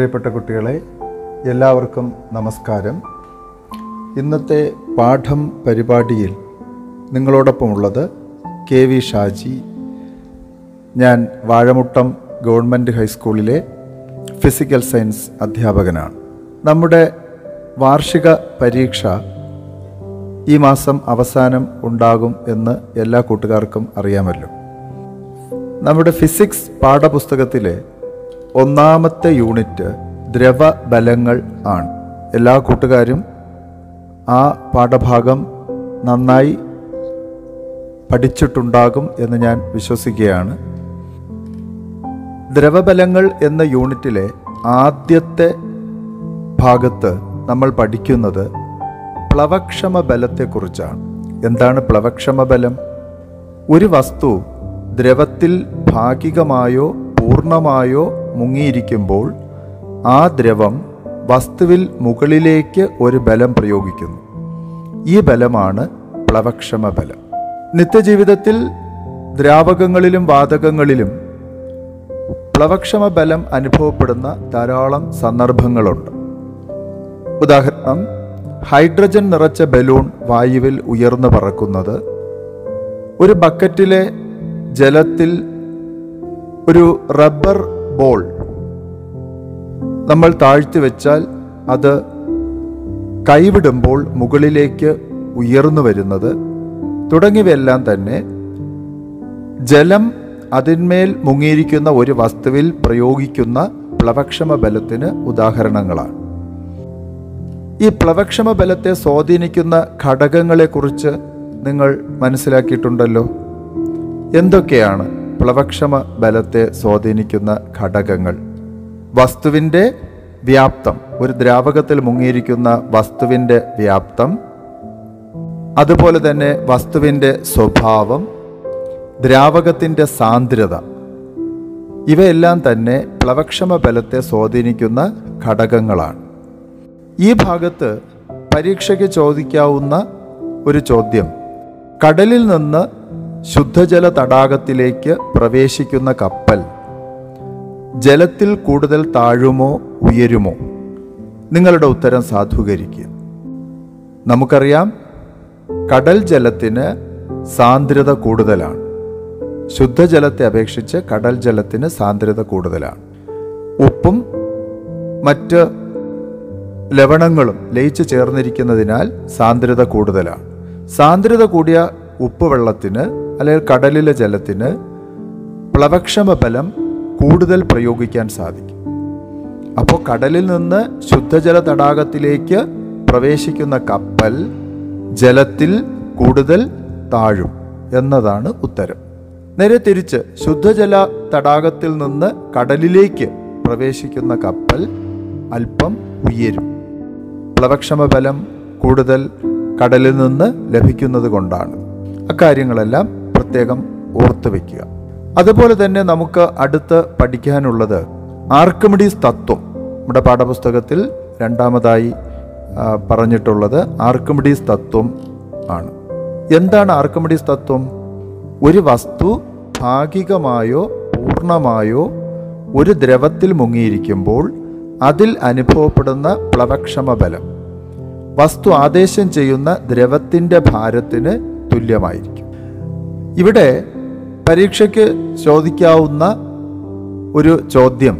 പ്രിയപ്പെട്ട കുട്ടികളെ എല്ലാവർക്കും നമസ്കാരം. ഇന്നത്തെ പാഠം പരിപാടിയിൽ നിങ്ങളോടൊപ്പമുള്ളത് കെ വി ഷാജി. ഞാൻ വാഴമുട്ടം ഗവൺമെന്റ് ഹൈസ്കൂളിലെ ഫിസിക്കൽ സയൻസ് അധ്യാപകനാണ്. നമ്മുടെ വാർഷിക പരീക്ഷ ഈ മാസം അവസാനം ഉണ്ടാകും എന്ന് എല്ലാ കൂട്ടുകാർക്കും അറിയാമല്ലോ. നമ്മുടെ ഫിസിക്സ് പാഠപുസ്തകത്തിലെ ഒന്നാമത്തെ യൂണിറ്റ് ദ്രവ ബലങ്ങൾ ആണ്. എല്ലാ കൂട്ടുകാരും ആ പാഠഭാഗം നന്നായി പഠിച്ചിട്ടുണ്ടാകും എന്ന് ഞാൻ വിശ്വസിക്കുകയാണ്. ദ്രവബലങ്ങൾ എന്ന യൂണിറ്റിലെ ആദ്യത്തെ ഭാഗത്ത് നമ്മൾ പഠിക്കുന്നത് പ്ലവക്ഷമ ബലത്തെക്കുറിച്ചാണ്. എന്താണ് പ്ലവക്ഷമ ബലം? ഒരു വസ്തു ദ്രവത്തിൽ ഭാഗികമായോ പൂർണമായോ മുങ്ങിയിരിക്കുമ്പോൾ ആ ദ്രവം വസ്തുവിൽ മുകളിലേക്ക് ഒരു ബലം പ്രയോഗിക്കുന്നു. ഈ ബലമാണ് പ്ലവക്ഷമ ബലം. നിത്യജീവിതത്തിൽ ദ്രാവകങ്ങളിലും വാതകങ്ങളിലും പ്ലവക്ഷമ ബലം അനുഭവപ്പെടുന്ന ധാരാളം സന്ദർഭങ്ങളുണ്ട്. ഉദാഹരണം ഹൈഡ്രജൻ നിറച്ച ബലൂൺ വായുവിൽ ഉയർന്നു പറക്കുന്നത് ഒരു ബക്കറ്റിലെ ജലത്തിൽ ഒരു റബ്ബർ ബോൾ നമ്മൾ താഴ്ത്തി വെച്ചാൽ അത് കൈവിടുമ്പോൾ മുകളിലേക്ക് ഉയർന്നു വരുന്നത് തുടങ്ങിയവയെല്ലാം തന്നെ ജലം അതിന്മേൽ മുങ്ങിയിരിക്കുന്ന ഒരു വസ്തുവിൽ പ്രയോഗിക്കുന്ന പ്ലവക്ഷമ ബലത്തിന് ഉദാഹരണങ്ങളാണ്. ഈ പ്ലവക്ഷമ ബലത്തെ സ്വാധീനിക്കുന്ന ഘടകങ്ങളെക്കുറിച്ച് നിങ്ങൾ മനസ്സിലാക്കിയിട്ടുണ്ടല്ലോ. എന്തൊക്കെയാണ്? പ്ലവക്ഷമ ബലത്തെ സ്വാധീനിക്കുന്ന ഘടകങ്ങൾ. വസ്തുവിന്റെ വ്യാപ്തം. ഒരു ദ്രാവകത്തിൽ മുങ്ങിയിരിക്കുന്ന വസ്തുവിന്റെ വ്യാപ്തം. അതുപോലെ തന്നെ വസ്തുവിന്റെ സ്വഭാവം. ദ്രാവകത്തിന്റെ സാന്ദ്രത. ഇവയെല്ലാം തന്നെ പ്ലവക്ഷമ ബലത്തെ സ്വാധീനിക്കുന്ന ഘടകങ്ങളാണ്. ഈ ഭാഗത്ത് പരീക്ഷയ്ക്ക് ചോദിക്കാവുന്ന ഒരു ചോദ്യം. കടലിൽ നിന്ന് ശുദ്ധജല തടാകത്തിലേക്ക് പ്രവേശിക്കുന്ന കപ്പൽ ജലത്തിൽ കൂടുതൽ താഴുമോ ഉയരുമോ? നിങ്ങളുടെ ഉത്തരം സാധൂകരിക്കുക. നമുക്കറിയാം കടൽ ജലത്തിന് സാന്ദ്രത കൂടുതലാണ്. ശുദ്ധജലത്തെ അപേക്ഷിച്ച് കടൽ ജലത്തിന് സാന്ദ്രത കൂടുതലാണ്. ഉപ്പും മറ്റ് ലവണങ്ങളും ലയിച്ചു ചേർന്നിരിക്കുന്നതിനാൽ സാന്ദ്രത കൂടുതലാണ്. സാന്ദ്രത കൂടിയ ഉപ്പ് വെള്ളത്തിന് അല്ലെങ്കിൽ കടലിലെ ജലത്തിന് പ്ലവക്ഷമ ബലം കൂടുതൽ പ്രയോഗിക്കാൻ സാധിക്കും. അപ്പോൾ കടലിൽ നിന്ന് ശുദ്ധജല തടാകത്തിലേക്ക് പ്രവേശിക്കുന്ന കപ്പൽ ജലത്തിൽ കൂടുതൽ താഴും എന്നതാണ് ഉത്തരം. നേരെ തിരിച്ച് ശുദ്ധജല തടാകത്തിൽ നിന്ന് കടലിലേക്ക് പ്രവേശിക്കുന്ന കപ്പൽ അല്പം ഉയരും. പ്ലവക്ഷമ ബലം കൂടുതൽ കടലിൽ നിന്ന് ലഭിക്കുന്നത് കൊണ്ടാണ്. അക്കാര്യങ്ങളെല്ലാം പ്രത്യേകം ഓർത്തു വയ്ക്കുക അതുപോലെ തന്നെ നമുക്ക് അടുത്ത് പഠിക്കാനുള്ളത് ആർക്കമിഡീസ് തത്വം. നമ്മുടെ പാഠപുസ്തകത്തിൽ രണ്ടാമതായി പറഞ്ഞിട്ടുള്ളത് ആർക്കമിഡീസ് തത്വം ആണ്. എന്താണ് ആർക്കമിഡീസ് തത്വം? ഒരു വസ്തു ഭാഗികമായോ പൂർണമായോ ഒരു ദ്രവത്തിൽ മുങ്ങിയിരിക്കുമ്പോൾ അതിൽ അനുഭവപ്പെടുന്ന പ്ലവക്ഷമ ബലം. വസ്തു ആദേശം ചെയ്യുന്ന ദ്രവത്തിന്റെ ഭാരത്തിന് തുല്യമായിരിക്കും. ഇവിടെ പരീക്ഷയ്ക്ക് ചോദിക്കാവുന്ന ഒരു ചോദ്യം.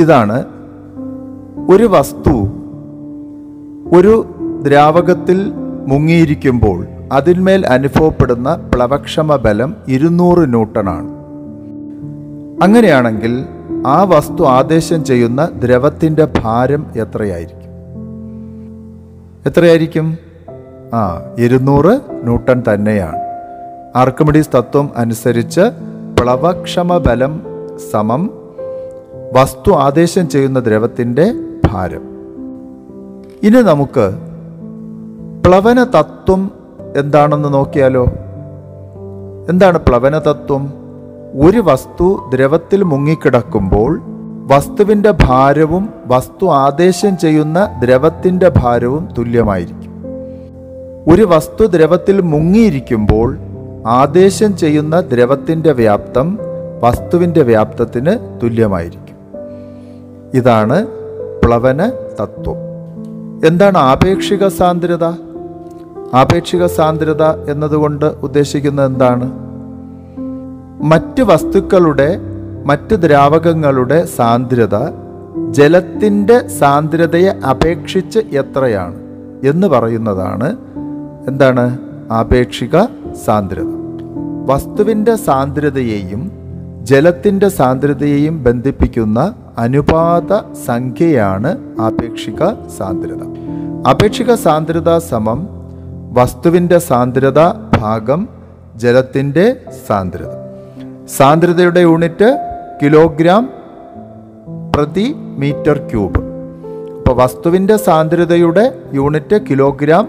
ഇതാണ് ഒരു വസ്തു ഒരു ദ്രാവകത്തിൽ മുങ്ങിയിരിക്കുമ്പോൾ അതിന്മേൽ അനുഭവപ്പെടുന്ന പ്ലവക്ഷമ ബലം ഇരുന്നൂറ് ന്യൂട്ടണാണ്. അങ്ങനെയാണെങ്കിൽ ആ വസ്തു ആദേശം ചെയ്യുന്ന ദ്രവത്തിന്റെ ഭാരം എത്രയായിരിക്കും? എത്രയായിരിക്കും? ആ ഇരുന്നൂറ് ന്യൂട്ടൺ തന്നെയാണ്. ആർക്കിമിഡീസ് തത്വം അനുസരിച്ച് പ്ലവക്ഷമ ബലം സമം വസ്തു ആദേശം ചെയ്യുന്ന ദ്രവത്തിന്റെ ഭാരം. ഇനി നമുക്ക് പ്ലവന തത്വം എന്താണെന്ന് നോക്കിയാലോ? എന്താണ് പ്ലവന തത്വം? ഒരു വസ്തു ദ്രവത്തിൽ മുങ്ങിക്കിടക്കുമ്പോൾ വസ്തുവിന്റെ ഭാരവും വസ്തു ആദേശം ചെയ്യുന്ന ദ്രവത്തിന്റെ ഭാരവും തുല്യമായിരിക്കും. ഒരു വസ്തു ദ്രവത്തിൽ മുങ്ങിയിരിക്കുമ്പോൾ ആദേശം ചെയ്യുന്ന ദ്രവത്തിന്റെ വ്യാപ്തം വസ്തുവിന്റെ വ്യാപ്തത്തിന് തുല്യമായിരിക്കും. ഇതാണ് പ്ലവന തത്വം. എന്താണ് ആപേക്ഷിക സാന്ദ്രത? ആപേക്ഷിക സാന്ദ്രത എന്നതുകൊണ്ട് ഉദ്ദേശിക്കുന്നത് എന്താണ്? മറ്റ് വസ്തുക്കളുടെ മറ്റ് ദ്രാവകങ്ങളുടെ സാന്ദ്രത ജലത്തിന്റെ സാന്ദ്രതയെ അപേക്ഷിച്ച് എത്രയാണ് എന്ന് പറയുന്നതാണ് എന്താണ്? ആപേക്ഷിക സാന്ദ്രത. വസ്തുവിന്റെ സാന്ദ്രതയെയും ജലത്തിന്റെ സാന്ദ്രതയെയും ബന്ധിപ്പിക്കുന്ന അനുപാത സംഖ്യയാണ് ആപേക്ഷിക സാന്ദ്രത. ആപേക്ഷിക സാന്ദ്രത സമം വസ്തുവിന്റെ സാന്ദ്രത ഭാഗം ജലത്തിന്റെ സാന്ദ്രത. സാന്ദ്രതയുടെ യൂണിറ്റ് കിലോഗ്രാം പ്രതി മീറ്റർ ക്യൂബ്. അപ്പോൾ വസ്തുവിന്റെ സാന്ദ്രതയുടെ unit kilogram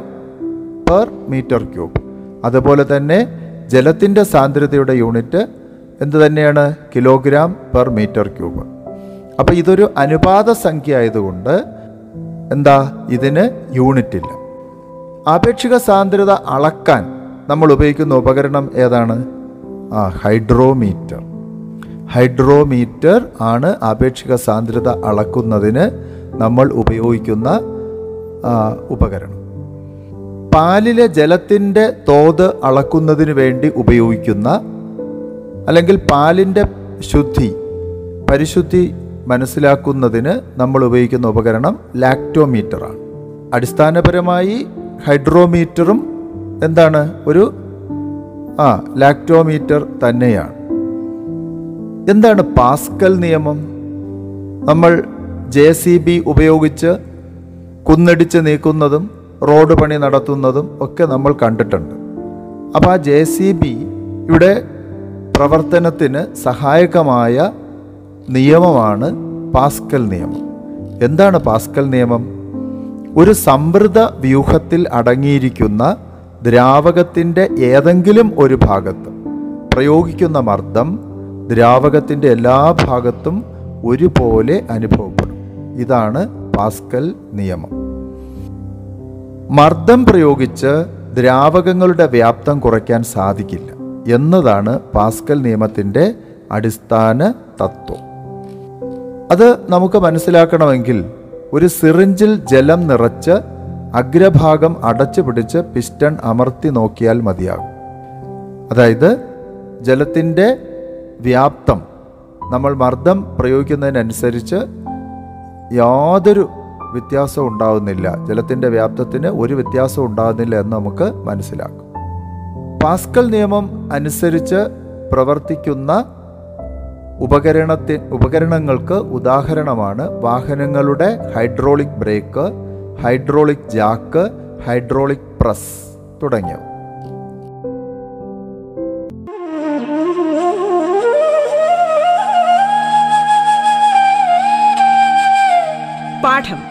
per metre cube. അതുപോലെ തന്നെ ജലത്തിന്റെ സാന്ദ്രതയുടെ യൂണിറ്റ് എന്ത് തന്നെയാണ്? Kilogram per metre cube. അപ്പോൾ ഇതൊരു അനുപാത സംഖ്യ ആയതുകൊണ്ട് എന്താ? ഇതിന് യൂണിറ്റ് ഇല്ല. ആപേക്ഷിക സാന്ദ്രത അളക്കാൻ നമ്മൾ ഉപയോഗിക്കുന്ന ഉപകരണം ഏതാണ്? ആ ഹൈഡ്രോമീറ്റർ. ഹൈഡ്രോമീറ്റർ ആണ് ആപേക്ഷിക സാന്ദ്രത അളക്കുന്നതിന് നമ്മൾ ഉപയോഗിക്കുന്ന ഉപകരണം. പാലിലെ ജലത്തിന്റെ തോത് അളക്കുന്നതിന് വേണ്ടി ഉപയോഗിക്കുന്ന അല്ലെങ്കിൽ പാലിന്റെ ശുദ്ധി പരിശുദ്ധി മനസ്സിലാക്കുന്നതിന് നമ്മൾ ഉപയോഗിക്കുന്ന ഉപകരണം ലാക്ടോമീറ്ററാണ്. അടിസ്ഥാനപരമായി ഹൈഡ്രോമീറ്ററും എന്താണ്? ഒരു ആ ലാക്ടോമീറ്റർ തന്നെയാണ്. എന്താണ് പാസ്കൽ നിയമം? നമ്മൾ ജെ സി ബി ഉപയോഗിച്ച് കുന്നടിച്ച് നീക്കുന്നതും റോഡ് പണി നടത്തുന്നതും ഒക്കെ നമ്മൾ കണ്ടിട്ടുണ്ട്. അപ്പോൾ ആ ജെ സി ബി ഇവിടെ പ്രവർത്തനത്തിന് സഹായകമായ നിയമമാണ് പാസ്കൽ നിയമം. എന്താണ് പാസ്കൽ നിയമം? ഒരു സമൃദ്ധ വ്യൂഹത്തിൽ അടങ്ങിയിരിക്കുന്ന ദ്രാവകത്തിന്റെ ഏതെങ്കിലും ഒരു ഭാഗത്ത് പ്രയോഗിക്കുന്ന മർദ്ദം ദ്രാവകത്തിന്റെ എല്ലാ ഭാഗത്തും ഒരുപോലെ അനുഭവപ്പെടും. ഇതാണ് പാസ്കൽ നിയമം. മർദ്ദം പ്രയോഗിച്ച് ദ്രാവകങ്ങളുടെ വ്യാപ്തം കുറയ്ക്കാൻ സാധിക്കില്ല എന്നതാണ് പാസ്കൽ നിയമത്തിന്റെ അടിസ്ഥാന തത്വം. അത് നമുക്ക് മനസ്സിലാക്കണമെങ്കിൽ ഒരു സിറിഞ്ചിൽ ജലം നിറച്ച് അഗ്രഭാഗം അടച്ചു പിടിച്ച് പിസ്റ്റൺ അമർത്തി നോക്കിയാൽ മതിയാകും. അതായത് ജലത്തിന്റെ വ്യാപ്തം നമ്മൾ മർദ്ദം പ്രയോഗിക്കുന്നതിനനുസരിച്ച് യാതൊരു വ്യത്യാസവും ഉണ്ടാകുന്നില്ല ജലത്തിന്റെ വ്യാപ്തത്തിന് ഒരു വ്യത്യാസം ഉണ്ടാകുന്നില്ല എന്ന് നമുക്ക് മനസ്സിലാക്കും. പാസ്കൽ നിയമം അനുസരിച്ച് പ്രവർത്തിക്കുന്ന ഉപകരണത്തി ഉപകരണങ്ങൾക്ക് ഉദാഹരണമാണ് വാഹനങ്ങളുടെ hydraulic brake hydraulic jack hydraulic press തുടങ്ങിയവ. പാഠം.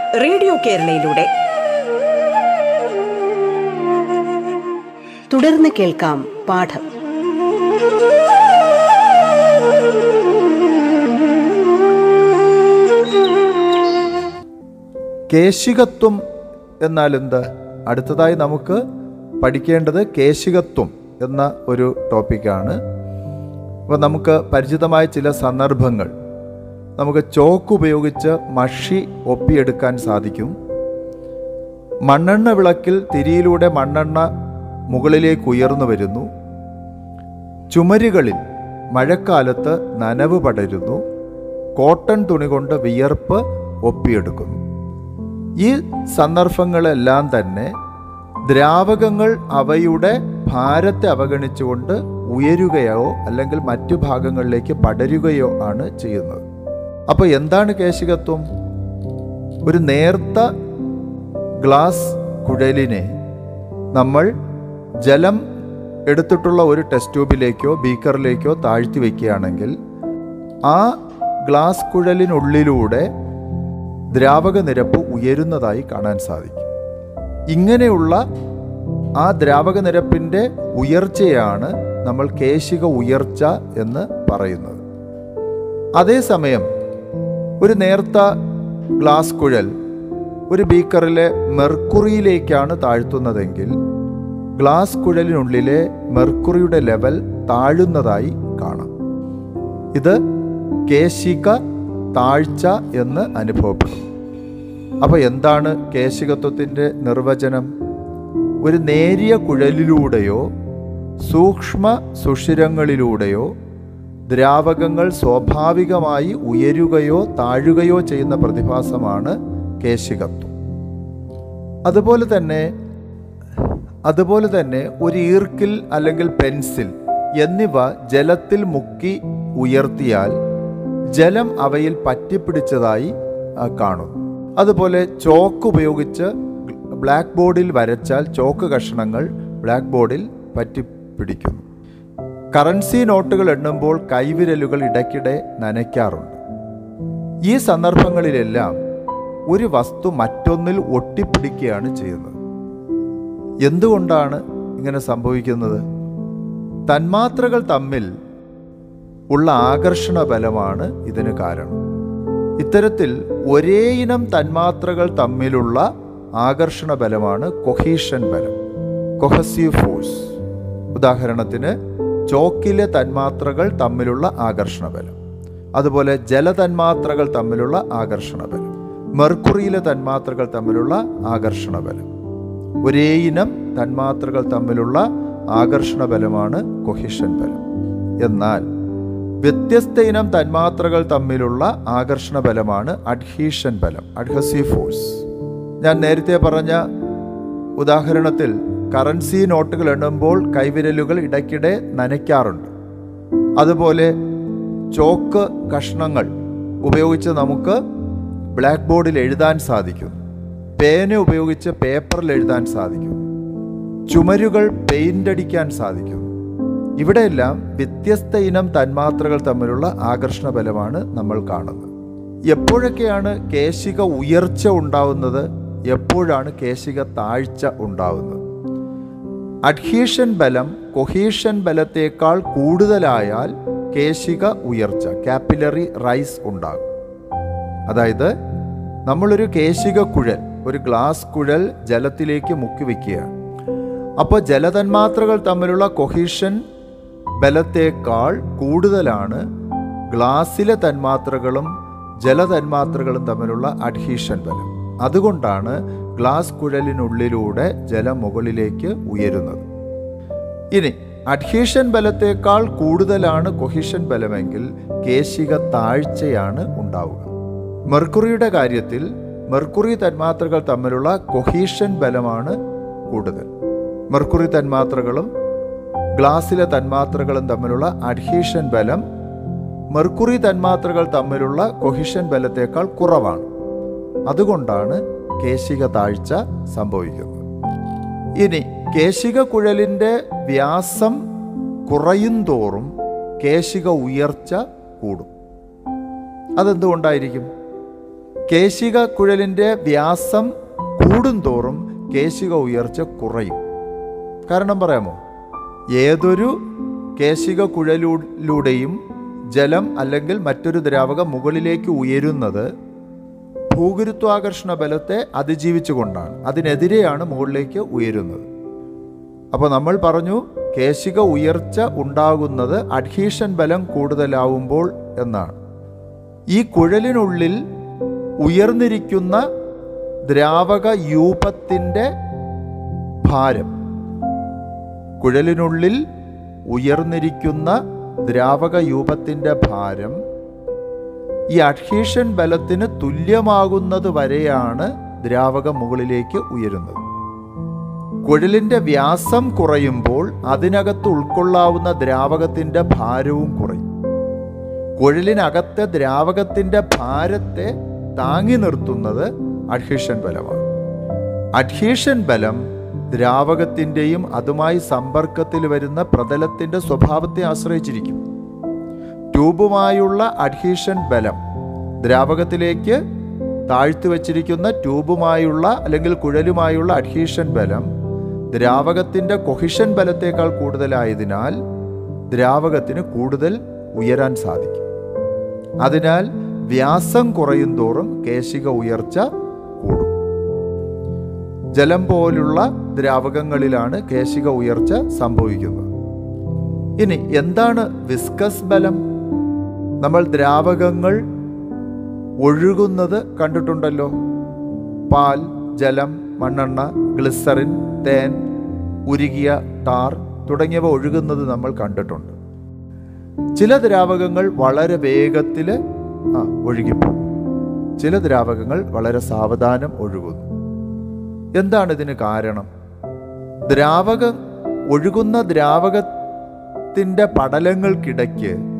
റേഡിയോ കേരളയിലൂടെ. തുടർന്ന് കേൾക്കാം പാഠം. കേശികത്വം എന്നാൽ എന്ത് അടുത്തതായി നമുക്ക് പഠിക്കേണ്ടത് കേശികത്വം എന്ന ഒരു ടോപ്പിക്കാണ് അപ്പോൾ നമുക്ക് പരിചിതമായ ചില സന്ദർഭങ്ങൾ. നമുക്ക് ചോക്ക് ഉപയോഗിച്ച് മഷി ഒപ്പിയെടുക്കാൻ സാധിക്കും. മണ്ണെണ്ണ വിളക്കിൽ തിരിയിലൂടെ മണ്ണെണ്ണ മുകളിലേക്ക് ഉയർന്നു വരുന്നു. ചുമരുകളിൽ മഴക്കാലത്ത് നനവ് പടരുന്നു. കോട്ടൺ തുണി കൊണ്ട് വിയർപ്പ് ഒപ്പിയെടുക്കുന്നു ഈ സന്ദർഭങ്ങളെല്ലാം തന്നെ ദ്രാവകങ്ങൾ അവയുടെ ഭാരത്തെ അവഗണിച്ചുകൊണ്ട് ഉയരുകയോ അല്ലെങ്കിൽ മറ്റു ഭാഗങ്ങളിലേക്ക് പടരുകയോ ആണ് ചെയ്യുന്നത്. അപ്പോൾ എന്താണ് കേശികത്വം? ഒരു നേർത്ത ഗ്ലാസ് കുഴലിനെ നമ്മൾ ജലം എടുത്തിട്ടുള്ള ഒരു ടെസ്റ്റ് ട്യൂബിലേക്കോ ബീക്കറിലേക്കോ താഴ്ത്തി വയ്ക്കുകയാണെങ്കിൽ ആ ഗ്ലാസ് കുഴലിനുള്ളിലൂടെ ദ്രാവക നിരപ്പ് ഉയരുന്നതായി കാണാൻ സാധിക്കും. ഇങ്ങനെയുള്ള ആ ദ്രാവക നിരപ്പിന്റെ ഉയർച്ചയാണ് നമ്മൾ കേശിക ഉയർച്ച എന്ന് പറയുന്നത്. അതേസമയം ഒരു നേർത്ത ഗ്ലാസ് കുഴൽ ഒരു ബീക്കറിലെ മെർക്കുറിയിലേക്കാണ് താഴ്ത്തുന്നതെങ്കിൽ ഗ്ലാസ് കുഴലിനുള്ളിലെ മെർക്കുറിയുടെ ലെവൽ താഴുന്നതായി കാണാം. ഇത് കേശിക താഴ്ച എന്ന് അനുഭവപ്പെടും. അപ്പോൾ എന്താണ് കേശികത്വത്തിന്റെ നിർവചനം? ഒരു നേരിയ കുഴലിലൂടെയോ സൂക്ഷ്മ സുഷിരങ്ങളിലൂടെയോ ദ്രാവകങ്ങൾ സ്വാഭാവികമായി ഉയരുകയോ താഴുകയോ ചെയ്യുന്ന പ്രതിഭാസമാണ് കേശികത്വം. അതുപോലെ തന്നെ അതുപോലെ തന്നെ ഒരു ഈർക്കിൽ അല്ലെങ്കിൽ പെൻസിൽ എന്നിവ ജലത്തിൽ മുക്കി ഉയർത്തിയാൽ ജലം അവയിൽ പറ്റിപ്പിടിച്ചതായി കാണും. കാണുന്നു അതുപോലെ ചോക്ക് ഉപയോഗിച്ച് ബ്ലാക്ക് ബോർഡിൽ വരച്ചാൽ ചോക്ക് കഷണങ്ങൾ ബ്ലാക്ക് ബോർഡിൽ പറ്റിപ്പിടിക്കുന്നു. കറൻസി നോട്ടുകൾ എണ്ണുമ്പോൾ കൈവിരലുകൾ ഇടയ്ക്കിടെ നനയ്ക്കാറുണ്ട്. ഈ സന്ദർഭങ്ങളിലെല്ലാം ഒരു വസ്തു മറ്റൊന്നിൽ ഒട്ടിപ്പിടിക്കുകയാണ് ചെയ്യുന്നത്. എന്തുകൊണ്ടാണ് ഇങ്ങനെ സംഭവിക്കുന്നത്? തന്മാത്രകൾ തമ്മിൽ ഉള്ള ആകർഷണ ബലമാണ് ഇതിന് കാരണം. ഇത്തരത്തിൽ ഒരേ ഇനം തന്മാത്രകൾ തമ്മിലുള്ള ആകർഷണ ബലമാണ് കൊഹീഷൻ ബലം കൊഹസീവ് ഫോഴ്സ്. ഉദാഹരണത്തിന് ചോക്കിലെ തന്മാത്രകൾ തമ്മിലുള്ള ആകർഷണ ബലം അതുപോലെ ജലതന്മാത്രകൾ തമ്മിലുള്ള ആകർഷണ ബലം മെർക്കുറിയിലെ തന്മാത്രകൾ തമ്മിലുള്ള ആകർഷണ ബലം ഒരേ ഇനം തന്മാത്രകൾ തമ്മിലുള്ള ആകർഷണ ബലമാണ് കൊഹിഷൻ ബലം. എന്നാൽ വ്യത്യസ്ത ഇനം തന്മാത്രകൾ തമ്മിലുള്ള ആകർഷണ ബലമാണ് അഡ്ഹീഷൻ ബലം അഡ്ഹസീവ് ഫോഴ്സ്. ഞാൻ നേരത്തെ പറഞ്ഞ ഉദാഹരണത്തിൽ കറൻസി നോട്ടുകൾ എണ്ണുമ്പോൾ കൈവിരലുകൾ ഇടയ്ക്കിടെ നനയ്ക്കാറുണ്ട്. അതുപോലെ ചോക്ക് കഷ്ണങ്ങൾ ഉപയോഗിച്ച് നമുക്ക് ബ്ലാക്ക് ബോർഡിൽ എഴുതാൻ സാധിക്കും. പേന ഉപയോഗിച്ച് പേപ്പറിൽ എഴുതാൻ സാധിക്കും. ചുമരുകൾ പെയിന്റ് അടിക്കാൻ സാധിക്കും. ഇവിടെയെല്ലാം വ്യത്യസ്ത ഇനം തന്മാത്രകൾ തമ്മിലുള്ള ആകർഷണ ബലമാണ് നമ്മൾ കാണുന്നത്. എപ്പോഴൊക്കെയാണ് കേശിക ഉയർച്ച ഉണ്ടാവുന്നത്? എപ്പോഴാണ് കേശിക താഴ്ച ഉണ്ടാവുന്നത്? അഡ്ഹീഷൻ ബലം കൊഹീഷൻ ബലത്തേക്കാൾ കൂടുതലായാൽ കേശിക ഉയർച്ച കാപ്പിലറി റൈസ് ഉണ്ടാകും. അതായത് നമ്മളൊരു കേശിക കുഴൽ ഒരു ഗ്ലാസ് കുഴൽ ജലത്തിലേക്ക് മുക്കി വയ്ക്കുകയാണ് അപ്പോൾ ജലതന്മാത്രകൾ തമ്മിലുള്ള കൊഹീഷൻ ബലത്തേക്കാൾ കൂടുതലാണ് ഗ്ലാസ്സിലെ തന്മാത്രകളും ജലതന്മാത്രകളും തമ്മിലുള്ള അഡ്ഹീഷൻ ബലം. അതുകൊണ്ടാണ് ഗ്ലാസ് കുഴലിനുള്ളിലൂടെ ജലം മുകളിലേക്ക് ഉയരുന്നത്. ഇനി അഡ്ഹീഷൻ ബലത്തേക്കാൾ കൂടുതലാണ് കൊഹിഷൻ ബലമെങ്കിൽ കേശിക താഴ്ചയാണ് ഉണ്ടാവുക. മെർക്കുറിയുടെ കാര്യത്തിൽ മെർക്കുറി തന്മാത്രകൾ തമ്മിലുള്ള കൊഹീഷൻ ബലമാണ് കൂടുതൽ. മെർക്കുറി തന്മാത്രകളും ഗ്ലാസ്സിലെ തന്മാത്രകളും തമ്മിലുള്ള അഡ്ഹീഷൻ ബലം മെർക്കുറി തന്മാത്രകൾ തമ്മിലുള്ള കൊഹിഷൻ ബലത്തേക്കാൾ കുറവാണ്. അതുകൊണ്ടാണ് കേശിക താഴ്ച സംഭവിക്കുന്നത്. ഇനി കേശിക കുഴലിന്റെ വ്യാസം കുറയുന്തോറും കേശിക ഉയർച്ച കൂടും. അതെന്തുകൊണ്ടായിരിക്കും? കേശിക കുഴലിന്റെ വ്യാസം കൂടുന്തോറും കേശിക ഉയർച്ച കുറയും. കാരണം പറയാമോ? ഏതൊരു കേശിക കുഴലിലൂടെയും ജലം അല്ലെങ്കിൽ മറ്റൊരു ദ്രാവകം മുകളിലേക്ക് ഉയരുന്നത് ഭൂഗുരുത്വാകർഷണ ബലത്തെ അതിജീവിച്ചുകൊണ്ടാണ്. അതിനെതിരെയാണ് മുകളിലേക്ക് ഉയരുന്നത്. അപ്പോൾ നമ്മൾ പറഞ്ഞു കേശിക ഉയർച്ച ഉണ്ടാകുന്നത് അഡ്ഹീഷൻ ബലം കൂടുതലാവുമ്പോൾ എന്നാണ്. ഈ കുഴലിനുള്ളിൽ ഉയർന്നിരിക്കുന്ന ദ്രാവക യൂപത്തിന്റെ ഭാരം കുഴലിനുള്ളിൽ ഉയർന്നിരിക്കുന്ന ദ്രാവക യൂപത്തിന്റെ ഭാരം ഈ അഡ്ഹീഷൻ ബലത്തിന് തുല്യമാകുന്നത് വരെയാണ് ദ്രാവകം മുകളിലേക്ക് ഉയരുന്നത്. കുഴലിന്റെ വ്യാസം കുറയുമ്പോൾ അതിനകത്ത് ഉൾക്കൊള്ളാവുന്ന ദ്രാവകത്തിന്റെ ഭാരവും കുറയും. കുഴലിനകത്തെ ദ്രാവകത്തിന്റെ ഭാരത്തെ താങ്ങി നിർത്തുന്നത് അഡ്ഹീഷൻ ബലമാണ്. അഡ്ഹീഷൻ ബലം ദ്രാവകത്തിന്റെയും അതുമായി സമ്പർക്കത്തിൽ വരുന്ന പ്രതലത്തിന്റെ സ്വഭാവത്തെ ആശ്രയിച്ചിരിക്കും. ട്യൂബുമായുള്ള അഡ്ഹീഷൻ ബലം ദ്രാവകത്തിലേക്ക് താഴ്ത്തി വച്ചിരിക്കുന്ന ട്യൂബുമായുള്ള അല്ലെങ്കിൽ കുഴലുമായുള്ള അഡ്ഹീഷൻ ബലം ദ്രാവകത്തിന്റെ കൊഹിഷൻ ബലത്തേക്കാൾ കൂടുതലായതിനാൽ ദ്രാവകത്തിന് കൂടുതൽ ഉയരാൻ സാധിക്കും. അതിനാൽ വ്യാസം കുറയും തോറും കേശിക ഉയർച്ച കൂടും. ജലം പോലുള്ള ദ്രാവകങ്ങളിലാണ് കേശിക ഉയർച്ച സംഭവിക്കുന്നത്. ഇനി എന്താണ് വിസ്കസ് ബലം? നമ്മൾ ദ്രാവകങ്ങൾ ഒഴുകുന്നത് കണ്ടിട്ടുണ്ടല്ലോ. പാൽ ജലം മണ്ണെണ്ണ ഗ്ലിസറിൻ തേൻ ഉരുകിയ ടാർ തുടങ്ങിയവ ഒഴുകുന്നത് നമ്മൾ കണ്ടിട്ടുണ്ട്. ചില ദ്രാവകങ്ങൾ വളരെ വേഗത്തിൽ ഒഴുകിപ്പോകും. ചില ദ്രാവകങ്ങൾ വളരെ സാവധാനം ഒഴുകുന്നു. എന്താണ് ഇതിന് കാരണം? ദ്രാവക ഒഴുകുന്ന ദ്രാവകത്തിന്റെ പടലങ്ങൾക്കിടയ്ക്ക്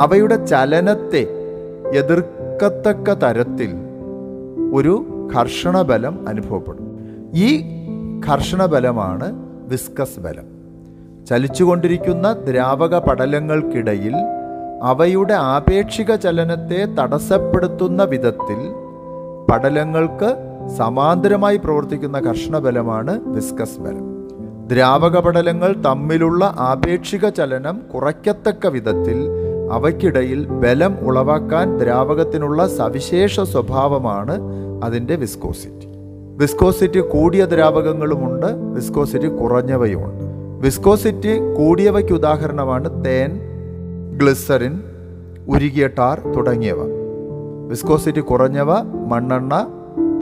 അവയുടെ ചലനത്തെ എതിർക്കത്തക്ക തരത്തിൽ ഒരു ഘർഷണബലം അനുഭവപ്പെടും. ഈ ഘർഷണബലമാണ് വിസ്കസ് ബലം. ചലിച്ചുകൊണ്ടിരിക്കുന്ന ദ്രാവക പടലങ്ങൾക്കിടയിൽ അവയുടെ ആപേക്ഷിക ചലനത്തെ തടസ്സപ്പെടുത്തുന്ന വിധത്തിൽ പടലങ്ങൾക്ക് സമാന്തരമായി പ്രവർത്തിക്കുന്ന ഘർഷണബലമാണ് വിസ്കസ് ബലം. ദ്രാവക പടലങ്ങൾ തമ്മിലുള്ള ആപേക്ഷിക ചലനം കുറയ്ക്കത്തക്ക വിധത്തിൽ അവയ്ക്കിടയിൽ ബലം ഉളവാക്കാൻ ദ്രാവകത്തിനുള്ള സവിശേഷ സ്വഭാവമാണ് അതിന്റെ വിസ്കോസിറ്റി. വിസ്കോസിറ്റി കൂടിയ ദ്രാവകങ്ങളുമുണ്ട് വിസ്കോസിറ്റി കുറഞ്ഞവയുമുണ്ട്. വിസ്കോസിറ്റി കൂടിയവയ്ക്ക് ഉദാഹരണമാണ് തേൻ ഗ്ലിസറിൻ ഉരുകിയ ടാർ തുടങ്ങിയവ. വിസ്കോസിറ്റി കുറഞ്ഞവ മണ്ണെണ്ണ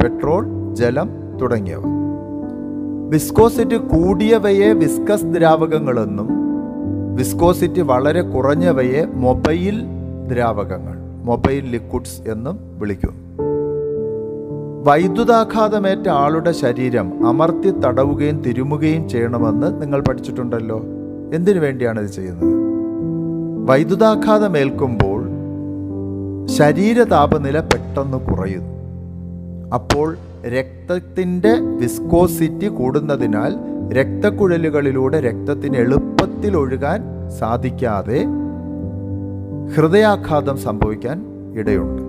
പെട്രോൾ ജലം തുടങ്ങിയവ. വിസ്കോസിറ്റി കൂടിയവയെ വിസ്കസ് ദ്രാവകങ്ങളെന്നും വിസ്കോസിറ്റി വളരെ കുറഞ്ഞവയെ മൊബൈൽ ദ്രാവകങ്ങൾ മൊബൈൽ ലിക്വിഡ്സ് എന്നും വിളിക്കുന്നു വൈദ്യുതാഘാതമേറ്റ ആളുടെ ശരീരം അമർത്തി തടവുകയും തിരുമുകയും ചെയ്യണമെന്ന് നിങ്ങൾ പഠിച്ചിട്ടുണ്ടല്ലോ. എന്തിനു വേണ്ടിയാണ് ഇത് ചെയ്യുന്നത്? വൈദ്യുതാഘാതമേൽക്കുമ്പോൾ ശരീര താപനില പെട്ടെന്ന് കുറയുന്നു. അപ്പോൾ രക്തത്തിന്റെ വിസ്കോസിറ്റി കൂടുന്നതിനാൽ രക്തക്കുഴലുകളിലൂടെ രക്തത്തിന് എളുപ്പത്തിൽ ഒഴുകാൻ സാധിക്കാതെ ഹൃദയാഘാതം സംഭവിക്കാൻ ഇടയുണ്ട്.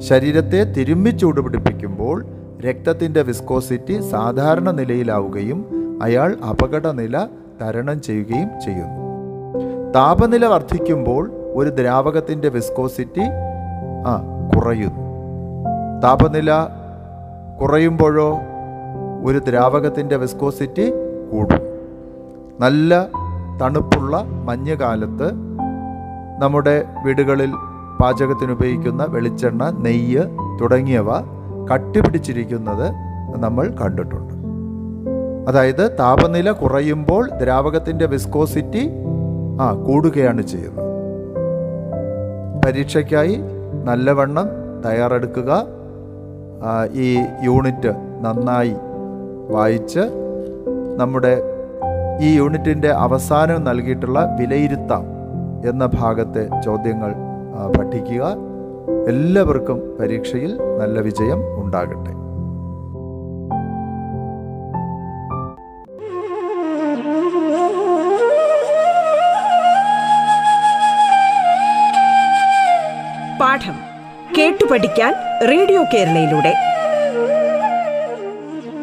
ശരീരത്തെ തിരുമ്മി ചൂടുപിടിപ്പിക്കുമ്പോൾ രക്തത്തിന്റെ വിസ്കോസിറ്റി സാധാരണ നിലയിലാവുകയും അയാൾ അപകടനില തരണം ചെയ്യുകയും ചെയ്യുന്നു. താപനില വർദ്ധിക്കുമ്പോൾ ഒരു ദ്രാവകത്തിന്റെ വിസ്കോസിറ്റി ആ കുറയുന്നു. താപനില കുറയുമ്പോഴോ ഒരു ദ്രാവകത്തിന്റെ വിസ്കോസിറ്റി കൂടും. നല്ല തണുപ്പുള്ള മഞ്ഞുകാലത്ത് നമ്മുടെ വീടുകളിൽ പാചകത്തിന് ഉപയോഗിക്കുന്ന വെളിച്ചെണ്ണ നെയ്യ് തുടങ്ങിയവ കട്ടിപിടിച്ചിരിക്കുന്നത് നമ്മൾ കണ്ടിട്ടുണ്ട്. അതായത് താപനില കുറയുമ്പോൾ ദ്രാവകത്തിന്റെ വിസ്കോസിറ്റി ആ കൂടുകയാണ് ചെയ്യുന്നത്. പരീക്ഷയ്ക്കായി നല്ലവണ്ണം തയ്യാറെടുക്കുക. ഈ യൂണിറ്റ് നന്നായി വായിച്ച് നമ്മുടെ ഈ യൂണിറ്റിന്റെ അവസാനം നൽകിയിട്ടുള്ള വിലയിരുത്താം എന്ന ഭാഗത്തെ ചോദ്യങ്ങൾ പഠിക്കുക. എല്ലാവർക്കും പരീക്ഷയിൽ നല്ല വിജയം ഉണ്ടാകട്ടെ. പാഠം കേട്ടു പഠിക്കാൻ റേഡിയോ കേരളയിലൂടെ.